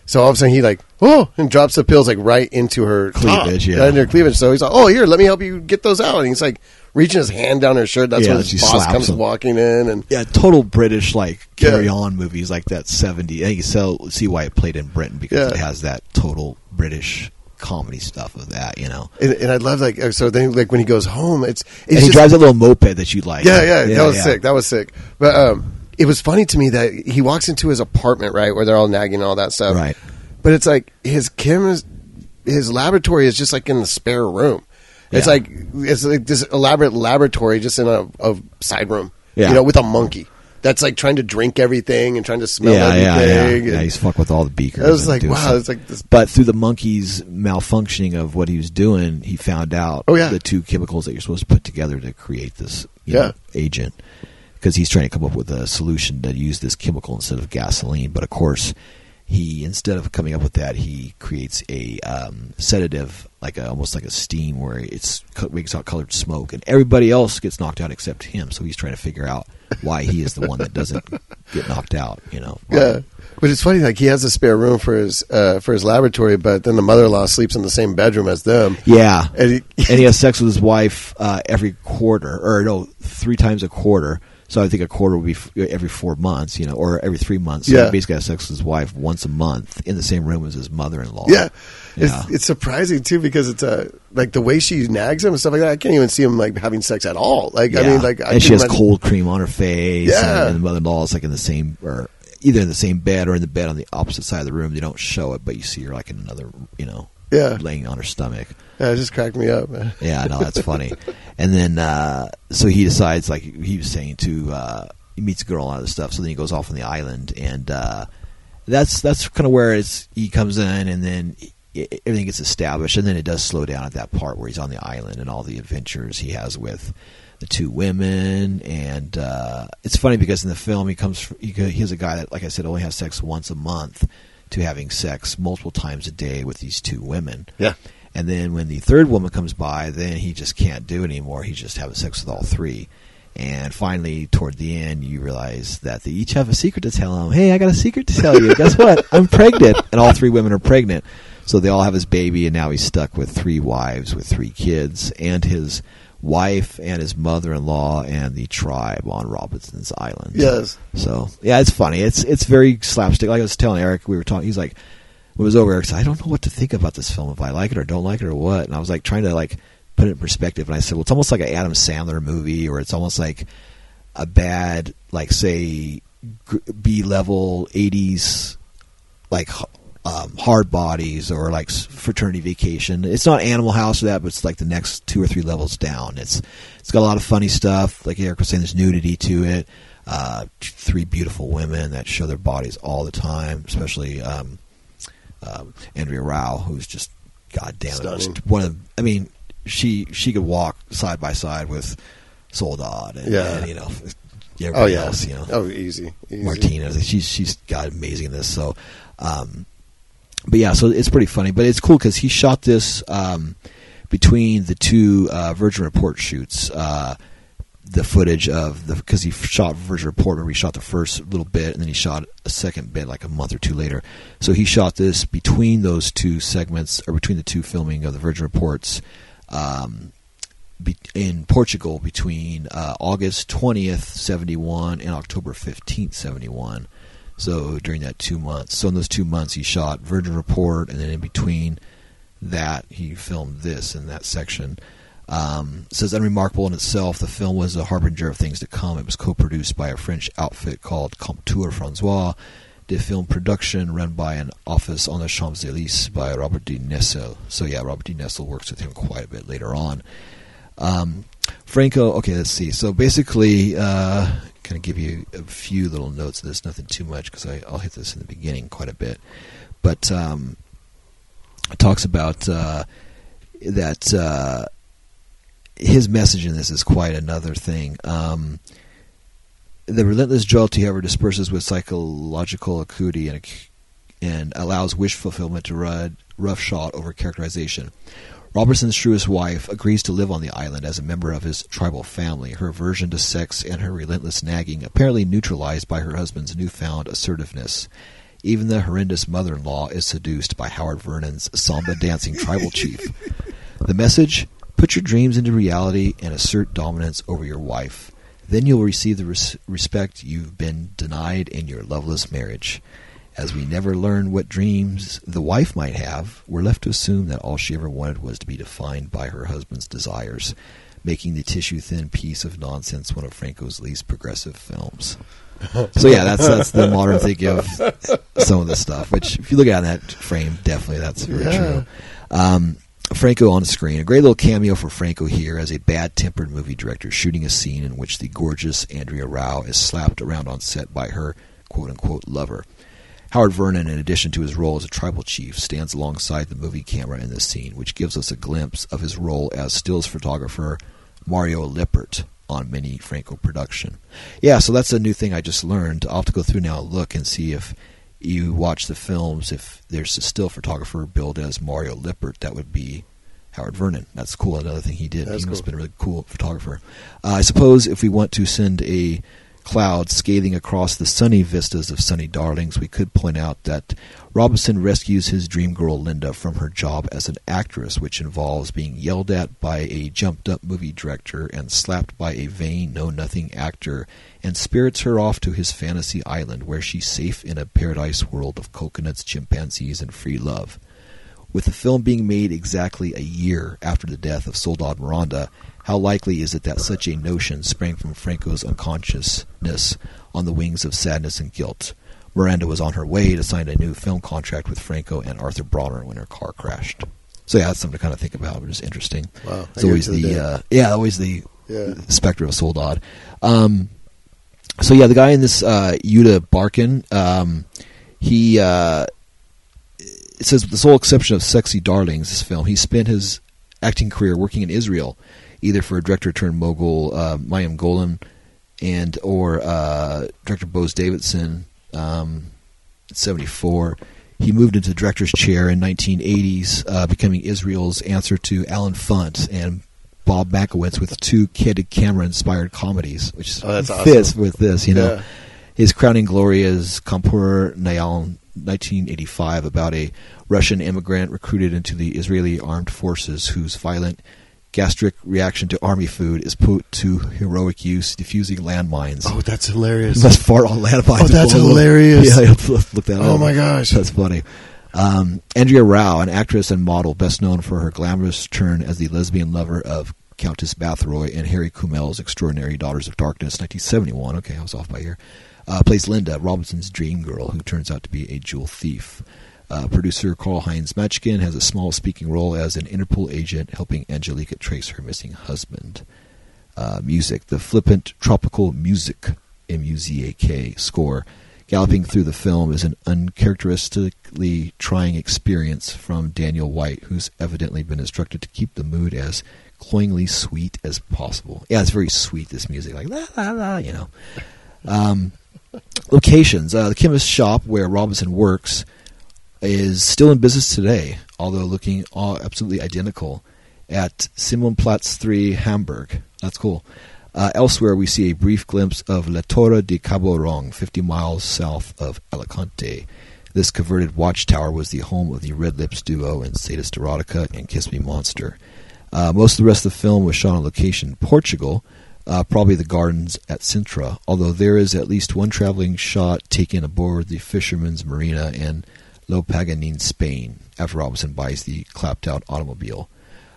so all of a sudden he like, oh, and drops the pills like right into her Cleavage, top, yeah. right into her cleavage. So he's like, oh, here, let me help you get those out. And he's like reaching his hand down her shirt. That's Yeah, when his boss comes him. walking in and yeah, total British like Yeah. carry on movies like that seventy. I think you so see why it played in Britain because Yeah. it has that total British comedy stuff of that, you know. and, and I love like so then like when he goes home, it's it's And he just- drives a little moped that you like. Yeah, yeah, that was yeah. sick. That was sick. But um, it was funny to me that he walks into his apartment, right, where they're all nagging and all that stuff. Right. But it's like his Kim is his laboratory is just like in the spare room. It's like it's like this elaborate laboratory just in a, a side room. Yeah. You know, with a monkey that's like trying to drink everything and trying to smell yeah, yeah, yeah, everything. yeah. and- He's fucked with all the beakers. I was like, wow, it's like this. But through the monkey's malfunctioning of what he was doing, he found out Oh, yeah. the two chemicals that you're supposed to put together to create this you Yeah. know, agent. Because he's trying to come up with a solution to use this chemical instead of gasoline. But of course, he instead of coming up with that, he creates a um, sedative, like a, almost like a steam, where it's makes out colored smoke, and everybody else gets knocked out except him. So he's trying to figure out why he is the one that doesn't get knocked out. You know? Yeah, but it's funny. Like he has a spare room for his uh, for his laboratory, but then the mother-in-law sleeps in the same bedroom as them. Yeah, And he- and he has sex with his wife uh, every quarter, or no, three times a quarter. So I think a quarter would be f- every four months, you know, or every three months. So Yeah. he basically has sex with his wife once a month in the same room as his mother-in-law. Yeah. It's, Yeah. it's surprising too because it's uh, like the way she nags him and stuff like that. I can't even see him like having sex at all. Like I mean, like I and she has imagine- cold cream on her face. Yeah. and, and the mother-in-law is like in the same, or either in the same bed or in the bed on the opposite side of the room. They don't show it, but you see her like in another, you know, Yeah. laying on her stomach. Yeah, it just cracked me up. Man. Yeah, no, that's funny. And then, uh, so he decides, like he was saying, to uh, he meets a girl and all this stuff. So then he goes off on the island, and uh, that's that's kind of where it's he comes in, and then i everything gets established, and then it does slow down at that part where he's on the island and all the adventures he has with the two women. And uh, it's funny because in the film he comes, he, he's a guy that, like I said, only has sex once a month, to having sex multiple times a day with these two women. Yeah. And then when the third woman comes by, then he just can't do it anymore. He's just having sex with all three. And finally, toward the end, you realize that they each have a secret to tell him. Hey, I got a secret to tell you. Guess what? I'm pregnant. And all three women are pregnant. So they all have his baby, and now he's stuck with three wives with three kids, and his wife and his mother-in-law and the tribe on Robinson's Island. Yes. So yeah, it's funny. It's it's very slapstick. Like I was telling Eric, we were talking. He's like, when it was over, Eric said, "I don't know what to think about this film. If I like it or don't like it or what." And I was like trying to like put it in perspective. And I said, "Well, it's almost like an Adam Sandler movie, or it's almost like a bad, like say, B level '80s, like." Um, hard bodies or like fraternity vacation. It's not Animal House or that, but it's like the next two or three levels down. It's it's got a lot of funny stuff. Like Eric was saying, there's nudity to it. Uh, three beautiful women that show their bodies all the time, especially um, um, Andrea Rau, who's just goddamn it, one of. I mean, she she could walk side by side with Soledad and, Yeah. and, you know everybody Oh yeah. else, you know Oh, easy. easy. Martinez. She's she's got amazing in this. So, um, but yeah, so it's pretty funny. But it's cool because he shot this um, between the two uh, Virgin Report shoots. Uh, the footage of the because he shot Virgin Report where he shot the first little bit and then he shot a second bit like a month or two later. So he shot this between those two segments or between the two filming of the Virgin Reports. Um, be, in Portugal between uh, August 20th, 71 and October 15th, 71. So during that two months. So in those two months, he shot Virgin Report, and then in between that, he filmed this in that section. Um, says unremarkable in itself, the film was a harbinger of things to come. It was co-produced by a French outfit called Comptoir Francois. The film production run by an office on the Champs Elysees by Robert de Nesle. So yeah, Robert de Nesle works with him quite a bit later on. Um, Franco, okay, let's see. So basically, uh, kind of give you a few little notes of this, nothing too much because I'll hit this in the beginning quite a bit. But um, it talks about uh, that uh, his message in this is quite another thing. Um, the relentless jollity, however, disperses with psychological acuity and, and allows wish fulfillment to run roughshod over characterization. Robertson's truest wife agrees to live on the island as a member of his tribal family, her aversion to sex and her relentless nagging apparently neutralized by her husband's newfound assertiveness. Even the horrendous mother in law is seduced by Howard Vernon's samba dancing tribal chief. The message put your dreams into reality and assert dominance over your wife. Then you'll receive the res- respect you've been denied in your loveless marriage. As we never learn what dreams the wife might have, we're left to assume that all she ever wanted was to be defined by her husband's desires, making the tissue thin piece of nonsense one of Franco's least progressive films. so yeah, that's that's the modern thinking of some of this stuff. Which, if you look at that frame, definitely that's very Yeah. true. Um, Franco on screen. A great little cameo for Franco here as a bad tempered movie director shooting a scene in which the gorgeous Andrea Rau is slapped around on set by her quote unquote lover. Howard Vernon, in addition to his role as a tribal chief, stands alongside the movie camera in this scene, which gives us a glimpse of his role as stills photographer Mario Lippert on many Franco production. Yeah, so that's a new thing I just learned. I'll have to go through now and look and see if you watch the films, if there's a still photographer billed as Mario Lippert, that would be Howard Vernon. That's cool. Another thing he did. That's he must have been a really cool photographer. Uh, I suppose if we want to send a cloud scathing across the sunny vistas of sunny darlings, we could point out that Robinson rescues his dream girl Linda from her job as an actress, which involves being yelled at by a jumped up movie director and slapped by a vain, know nothing actor, and spirits her off to his fantasy island where she's safe in a paradise world of coconuts, chimpanzees, and free love. With the film being made exactly a year after the death of Soledad Miranda, how likely is it that such a notion sprang from Franco's unconsciousness on the wings of sadness and guilt? Miranda was on her way to sign a new film contract with Franco and Artur Brauner when her car crashed. So yeah, that's something to kind of think about, which is interesting. Wow. It's always the the uh, yeah, always the Yeah. specter of Soledad. Um, so yeah, the guy in this uh, Yehuda Barkan, um, he uh, it says with the sole exception of Sexy Darlings, this film, he spent his acting career working in Israel, either for director turned mogul uh, Menahem Golan and or uh, director Boaz Davidson. Um, seventy four. He moved into the director's chair in 1980s, uh, becoming Israel's answer to Allen Funt and Bob Makowitz with two candid camera-inspired comedies, which Oh, that's fits awesome. with this. You know, Yeah. his crowning glory is Kampur Nayal, 1985, about a Russian immigrant recruited into the Israeli armed forces whose violent gastric reaction to army food is put to heroic use, defusing landmines. Oh, that's hilarious. Must fart on landmines. Oh, that's hilarious. Yeah, let's look look that Oh up. my gosh. that's funny. Um, Andrea Rau, an actress and model, best known for her glamorous turn as the lesbian lover of Countess Bathory in Harry Kumel's Extraordinary Daughters of Darkness, 1971. Okay, I was off by a year. Uh, plays Linda, Robinson's dream girl, who turns out to be a jewel thief. Uh, producer Carl Heinz Matchkin has a small speaking role as an Interpol agent helping Angelica trace her missing husband. Uh, music, the flippant tropical music, M-U-Z-A-K, score, galloping through the film is an uncharacteristically trying experience from Daniel White, who's evidently been instructed to keep the mood as cloyingly sweet as possible. Yeah, it's very sweet, this music, like la la la, you know. Um, locations, uh, the chemist shop where Robinson works is still in business today, although looking all absolutely identical at Simonplatz 3, Hamburg. That's cool. Uh, elsewhere, we see a brief glimpse of La Torre de Cabo Roig, 50 miles south of Alicante. This converted watchtower was the home of the Red Lips duo in Sadist Erotica and Kiss Me Monster. Uh, most of the rest of the film was shot on location in Portugal, uh, probably the gardens at Sintra, although there is at least one traveling shot taken aboard the Fisherman's Marina in Lo Paganin, Spain, after Robinson buys the clapped out automobile.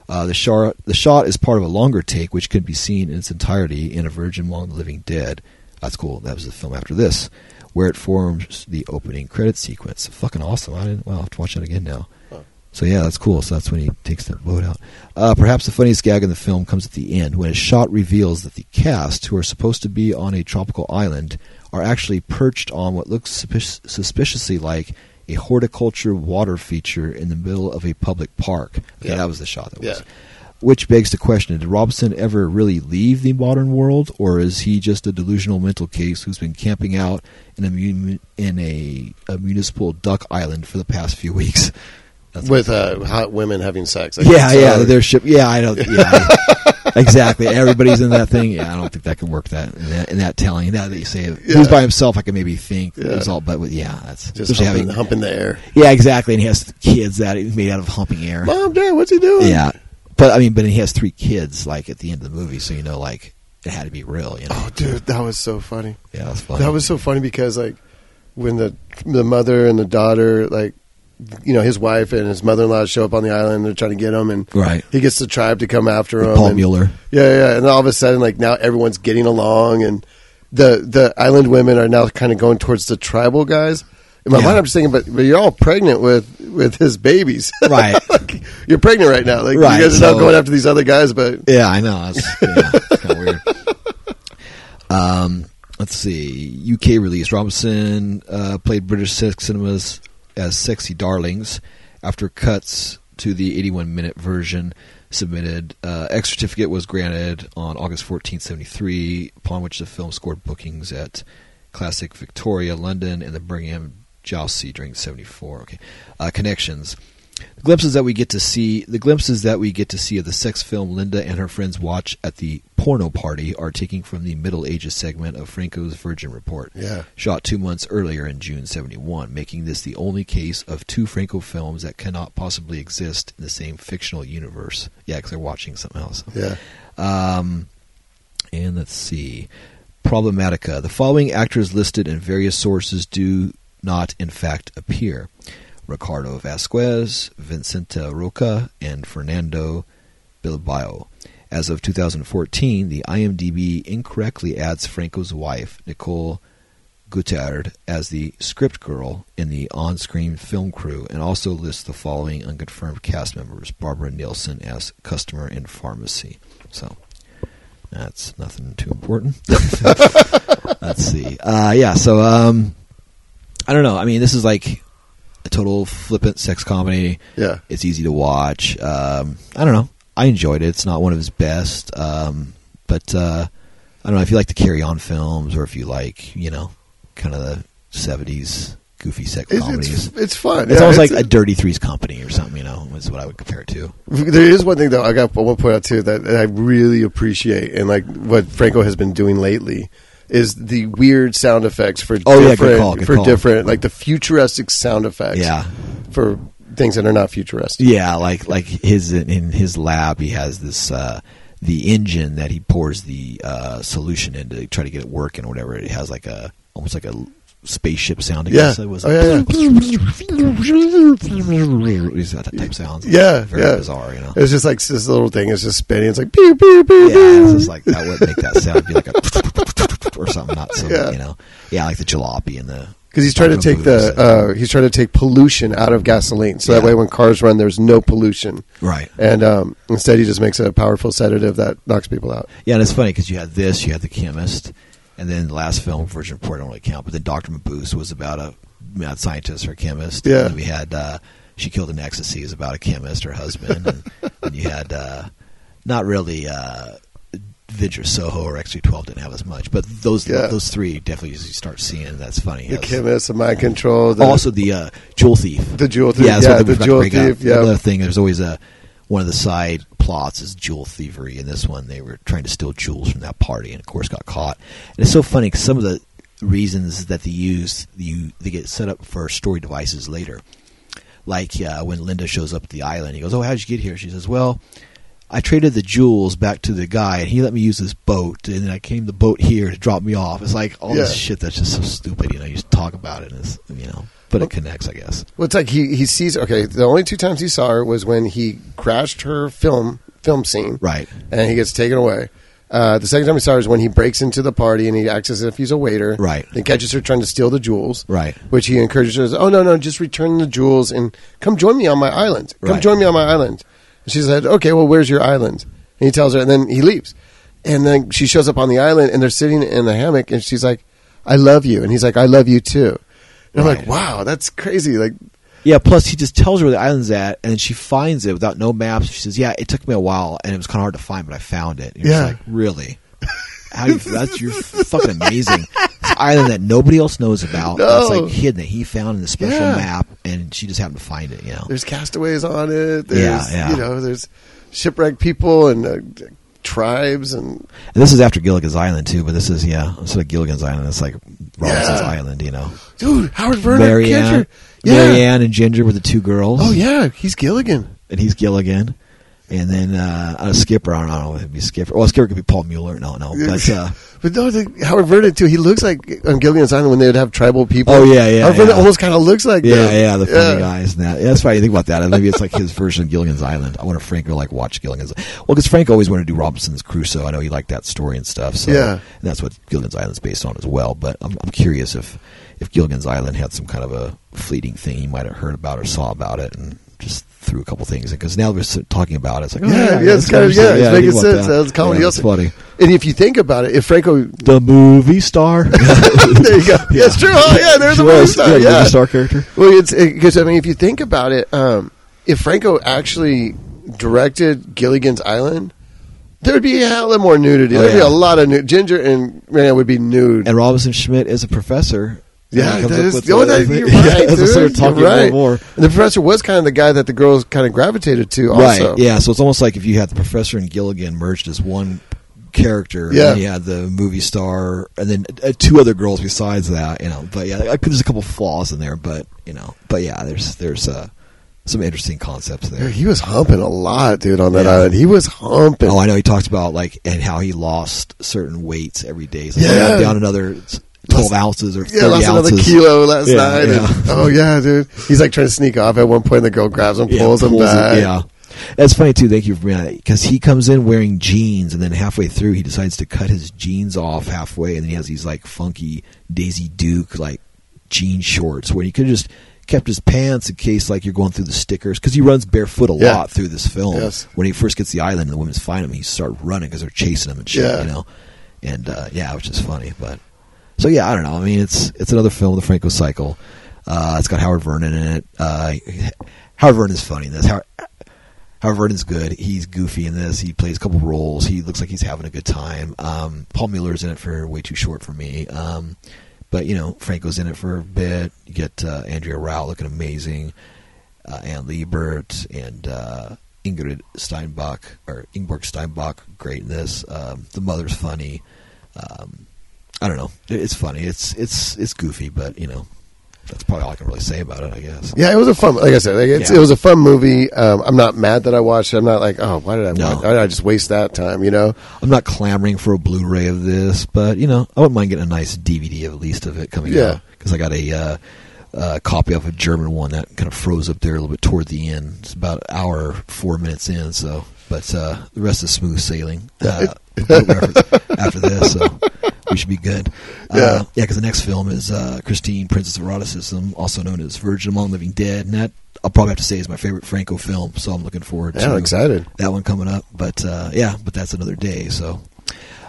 Uh, the, shot, the shot is part of a longer take, which can be seen in its entirety in A Virgin Among the Living Dead. That's cool. That was the film after this, where it forms the opening credit sequence. Fucking awesome. I didn't. Well, I'll have to watch that again now. Huh. So yeah, that's cool. So that's when he takes that boat out. Uh, perhaps the funniest gag in the film comes at the end when a shot reveals that the cast, who are supposed to be on a tropical island, are actually perched on what looks suspic- suspiciously like a horticulture water feature in the middle of a public park. Okay, Yeah. that was the shot. That was. Which begs the question: Did Robinson ever really leave the modern world, or is he just a delusional mental case who's been camping out in a in a, a municipal duck island for the past few weeks? That's with uh, hot women having sex. I yeah, yeah, they're ship. Yeah, I don't. Yeah, exactly. Everybody's in that thing. Yeah, I don't think that could work. That in that, in that telling. Now that you say it, who's by himself, I can maybe think Yeah. it's all. But with, yeah, that's just humping, having. humping the air. Yeah, exactly. And he has kids that he's made out of humping air. Mom, Dad, what's he doing? Yeah, but I mean, but he has three kids. Like at the end of the movie, so you know, like it had to be real. You know. Oh, dude, that was so funny. yeah, that's funny. That was so funny because like when the the mother and the daughter like you know his wife and his mother in law show up on the island, they're trying to get him, and right. he gets the tribe to come after him. Paul and- Mueller. Yeah, yeah, and all of a sudden, like now everyone's getting along, and the the island women are now kind of going towards the tribal guys. In my Yeah. mind, I'm just thinking, but but you're all pregnant with with his babies, Right. like, you're pregnant right now. Like Right, you guys are so- now going after these other guys, but Yeah, I know. That's yeah, kind of weird. Um, let's see. UK release. Robinson uh, played British sex cinemas as Sexy Darlings after cuts to the 81 minute version submitted. Uh, X certificate was granted on August 14, 73, upon which the film scored bookings at Classic Victoria, London, and the Birmingham Jacey during 74. Okay. Uh, connections. The glimpses that we get to see, the glimpses that we get to see of the sex film Linda and her friends watch at the porno party are taking from the Middle Ages segment of Franco's Virgin Report, Yeah. shot two months earlier in June '71, making this the only case of two Franco films that cannot possibly exist in the same fictional universe. Yeah, because they're watching something else. yeah. Um, and let's see. Problematica. The following actors listed in various sources do not, in fact, appear Ricardo Vasquez, Vincenta Roca, and Fernando Bilbao. As of 2014, the IMDb incorrectly adds Franco's wife, Nicole Guettard, as the script girl in the on screen film crew and also lists the following unconfirmed cast members Barbara Nielsen as customer in pharmacy. So that's nothing too important. Let's see. Uh, yeah, so um, I don't know. I mean, this is like a total flippant sex comedy. Yeah. It's easy to watch. Um, I don't know. I enjoyed it. It's not one of his best, um, but uh, I don't know if you like the Carry On films or if you like, you know, kind of the '70s goofy sex It's, comedies. it's, it's fun. It's Yeah, almost like a Dirty Three's Company or something, you know, is what I would compare it to. There is one thing though I got I want to point out too that I really appreciate and like what Franco has been doing lately is the weird sound effects for Oh, yeah, good different call, good for call. different like the futuristic sound effects Yeah. for things that are not futuristic. Yeah, like like his in his lab, he has this uh, the engine that he pours the uh, solution in to try to get it working or whatever. It has like a almost like a spaceship sound. I Yeah. it was. Oh, yeah, He's got that type of sounds. Yeah, very yeah. bizarre. You know. It's just like this little thing. It's just spinning. It's like pew pew pew Yeah, it's just like that would make that sound be like a or something. Not so Yeah. you know. Yeah, like the jalopy and the Because he's trying to take the uh, he's trying to take pollution out of gasoline, so that way when cars run, there's no pollution. right. And um, instead, he just makes a powerful sedative that knocks people out. Yeah, and it's funny because you had this, you had the chemist, and then the last film, Virgin Report, don't really count, but then Doctor Mabuse was about a mad scientist or chemist. Yeah. And we had uh, She Killed in Ecstasy is about a chemist her husband, and, and you had uh, not really. Uh, Vidra Soho or X312 didn't have as much, but those Yeah. those three definitely you start seeing. That's funny. The chemist, the mind control, the, also the uh, jewel thief. the jewel thief. Yeah, Yeah, the we forgot to jewel thief. Yeah, Another thing, there's always a one of the side plots is jewel thievery. In this one, they were trying to steal jewels from that party, and of course, got caught. And it's so funny 'cause some of the reasons that they use, you they get set up for story devices later. Like uh, when Linda shows up at the island, he goes, "Oh, how'd you get here?" She says, "Well." I traded the jewels back to the guy, and he let me use this boat. And then I came the boat here to drop me off. It's like all this shit that's just so stupid. You know, you just talk about it, and it's, you know, but it connects, I guess. Well, it's like he he sees. Okay, the only two times he saw her was when he crashed her film film scene, Right. and he gets taken away. Uh, the second time he saw her is when he breaks into the party and he acts as if he's a waiter, Right. And catches her trying to steal the jewels, Right. Which he encourages her. Oh no, no, just return the jewels and come join me on my island. Come Right. join me on my island. She said, Okay, well, where's your island? And he tells her, and then he leaves. And then she shows up on the island, and they're sitting in the hammock, and she's like, "I love you," and he's like, "I love you too." And I'm like, "Wow, that's crazy!" Like, Yeah, plus he just tells her where the island's at, and she finds it without no maps. She says, "Yeah, it took me a while, and it was kind of hard to find, but I found it." And Yeah. like, really? How you? That's you're fucking amazing. Island that nobody else knows about. That's No. like hidden that he found in the special Yeah. map, and she just happened to find it. You know? there's castaways on it. There's, Yeah, yeah. You know, there's shipwrecked people and uh, tribes and And this is after Gilligan's Island too, but this is yeah, instead of Gilligan's Island, it's like Robinson's Yeah. Island. You know, dude, Howard Vernon, Marianne, character. Yeah. Marianne and Ginger were the two girls. Oh yeah, he's Gilligan. and he's Gilligan. And then uh, a skipper, I don't know if it'd be skipper. Well, skipper could be Paul Mueller. No, no, but uh, But no, the, Howard Vernon too. He looks like on Gilligan's Island when they would have tribal people. Oh, yeah, yeah, Howard Vernon yeah. almost kind of looks like yeah, them. yeah, the funny Yeah. guys and that. Yeah, that's why You think about that. Maybe it's like his version of Gilligan's Island. I wonder if Frank will like watch Gilligan's. Well, because Frank always wanted to do Robinson's Crusoe. I know he liked that story and stuff. So Yeah. and that's what Gilligan's Island's based on as well. But I'm, I'm curious if if Gilligan's Island had some kind of a fleeting thing he might have heard about or saw about it, and just threw a couple things in because now we're talking about it. It's like, oh, Yeah, yeah, that's it's kind of- yeah, it's making sense. That's comedy Yeah, also. funny. And if you think about it, if Franco, The movie star. there you go. Yeah, it's true. Oh, yeah, there's a movie star. yeah, Yeah, movie star character. Well, it's because I mean, if you think about it, um, if Franco actually directed Gilligan's Island, there would be a hell of more nudity. Oh, There'd be a lot of nude. Ginger and Rena would be nude. And Robinson Schmidt is a professor. Yeah, And he comes that is- oh, that- you're yeah, right, as I started talking You're more and right. more. And the professor was kind of the guy that the girls kind of gravitated to. Also. Right. Yeah. So it's almost like if you had the professor and Gilligan merged as one character. Yeah. And you had the movie star, and then uh, two other girls besides that. You know. But yeah, I, there's a couple flaws in there, but you know. But yeah, there's there's uh, some interesting concepts there. He was humping a lot, dude, on that Yeah. island. He was humping. Oh, I know. He talked about like and how he lost certain weights every day. Like, Yeah. "Oh, down another twelve ounces or yeah, lost another kilo last Yeah, night. and- oh yeah, dude. He's like trying to sneak off at one point. The girl grabs him, Yeah, pulls him pulls it, back. yeah. That's funny too. Thank you for bringing that because he comes in wearing jeans and then halfway through he decides to cut his jeans off halfway and then he has these like funky Daisy Duke like jean shorts where he could just kept his pants in case like you're going through the stickers because he runs barefoot a Yeah. lot through this film. Yes. When he first gets the island and the women's find him, he starts running because they're chasing him and shit. Yeah. You know, and uh, yeah, which is funny. But so yeah, I don't know. I mean, it's it's another film, The Franco Cycle. Uh, it's got Howard Vernon in it. Uh, Howard Vernon is funny in this. Howard, Howard Vernon's good. He's goofy in this. He plays a couple roles. He looks like he's having a good time. Um, Paul Mueller's in it for way too short for me. Um, but you know, Franco's in it for a bit. You get uh, Andrea Rau looking amazing, uh, Anne Libert and uh, Ingrid Steinbach or Ingeborg Steinbach, great in this. Um, the mother's funny. Um, I don't know. It's funny. It's it's it's goofy, but you know, that's probably all I can really say about it. I guess. Yeah, it was a fun. Like I said, like it's, Yeah. it was a fun movie. Um, I'm not mad that I watched it. I'm not like, oh, why did I? No. Watch? Why did I just waste that time? You know? I'm not clamoring for a Blu-ray of this, but you know, I wouldn't mind getting a nice DVD of at least of it coming Yeah. out because I got a uh, uh, copy of a German one that kind of froze up there a little bit toward the end. It's about an hour, four minutes in, so but uh, the rest is smooth sailing uh, after this, so we should be good. Yeah. uh, yeah, because the next film is uh, Christine, Princess of Eroticism, also known as Virgin Among Living Dead, and that I'll probably have to say is my favorite Franco film. So I'm looking forward Yeah, to I'm excited. that one coming up. But uh, yeah, but that's another day. So,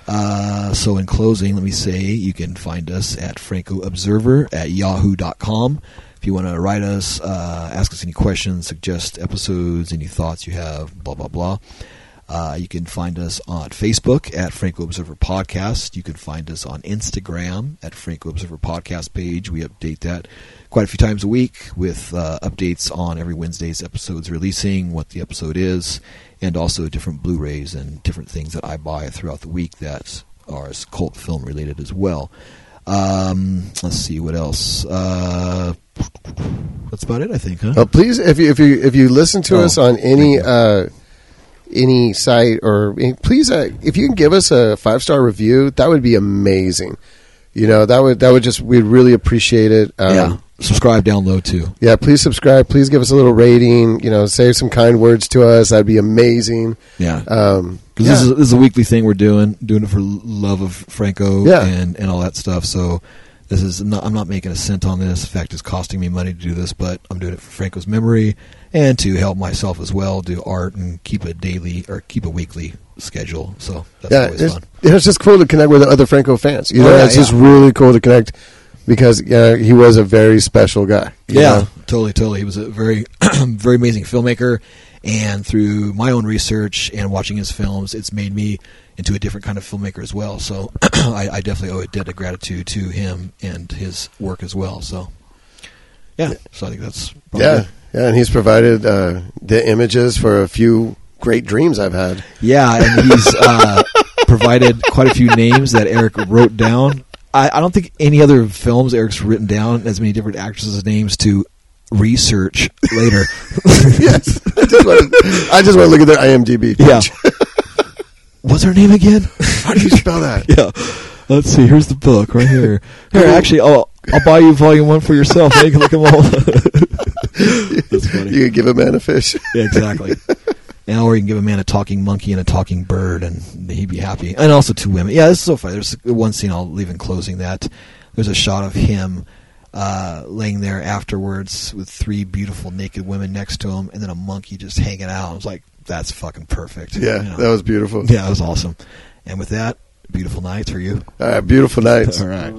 uh, so in closing, let me say you can find us at Franco Observer at yahoo.com. If you want to write us, uh, ask us any questions, suggest episodes, any thoughts you have, blah blah blah. Uh, you can find us on Facebook at Franco Observer Podcast. You can find us on Instagram at Franco Observer Podcast page. We update that quite a few times a week with uh, updates on every Wednesday's episodes releasing, what the episode is, and also different Blu-rays and different things that I buy throughout the week that are as cult film related as well. Um, let's see what else. Uh, that's about it, I think, huh? Uh, please, if you if you if you listen to Oh, us on any uh, any site or please, uh, if you can give us a five star review, that would be amazing. You know, that would that would just we'd really appreciate it. Um, yeah, subscribe, download too. Yeah, please subscribe. Please give us a little rating. You know, say some kind words to us. That'd be amazing. Yeah, Um, Because yeah. this, is, this is a weekly thing we're doing, doing it for love of Franco Yeah. and, and all that stuff. So this is I'm not, I'm not making a cent on this. In fact, it's costing me money to do this, but I'm doing it for Franco's memory and to help myself as well, do art and keep a daily or keep a weekly schedule. So that's yeah, always it's, fun. it's just cool to connect with other Franco fans. You Oh, know, yeah, it's just really cool to connect because yeah, he was a very special guy. Yeah, know? totally, totally. He was a very, very amazing filmmaker, and through my own research and watching his films, it's made me into a different kind of filmmaker as well. So I, I definitely owe a debt of gratitude to him and his work as well. So yeah, so I think that's probably yeah, good. yeah, and he's provided uh, the images for a few great dreams I've had. yeah, and he's uh, provided quite a few names that Eric wrote down. I, I don't think any other films Eric's written down as many different actresses' names to research later. yes, I just want to, I just want to look at their IMDb. Yeah. What's her name again? How do you spell that? yeah. Let's see. Here's the book right here. Here, actually, oh, I'll buy you volume one for yourself. You can look them all. That's funny. You can give a man a fish. Yeah, exactly. And or you can give a man a talking monkey and a talking bird, and he'd be happy. And also two women. Yeah, this is so funny. There's one scene I'll leave in closing that there's a shot of him uh, laying there afterwards with three beautiful naked women next to him, and then a monkey just hanging out. I was like, that's fucking perfect. Yeah, You know? that was beautiful. yeah, that was awesome. And with that, beautiful nights for you. All right, beautiful nights. All right.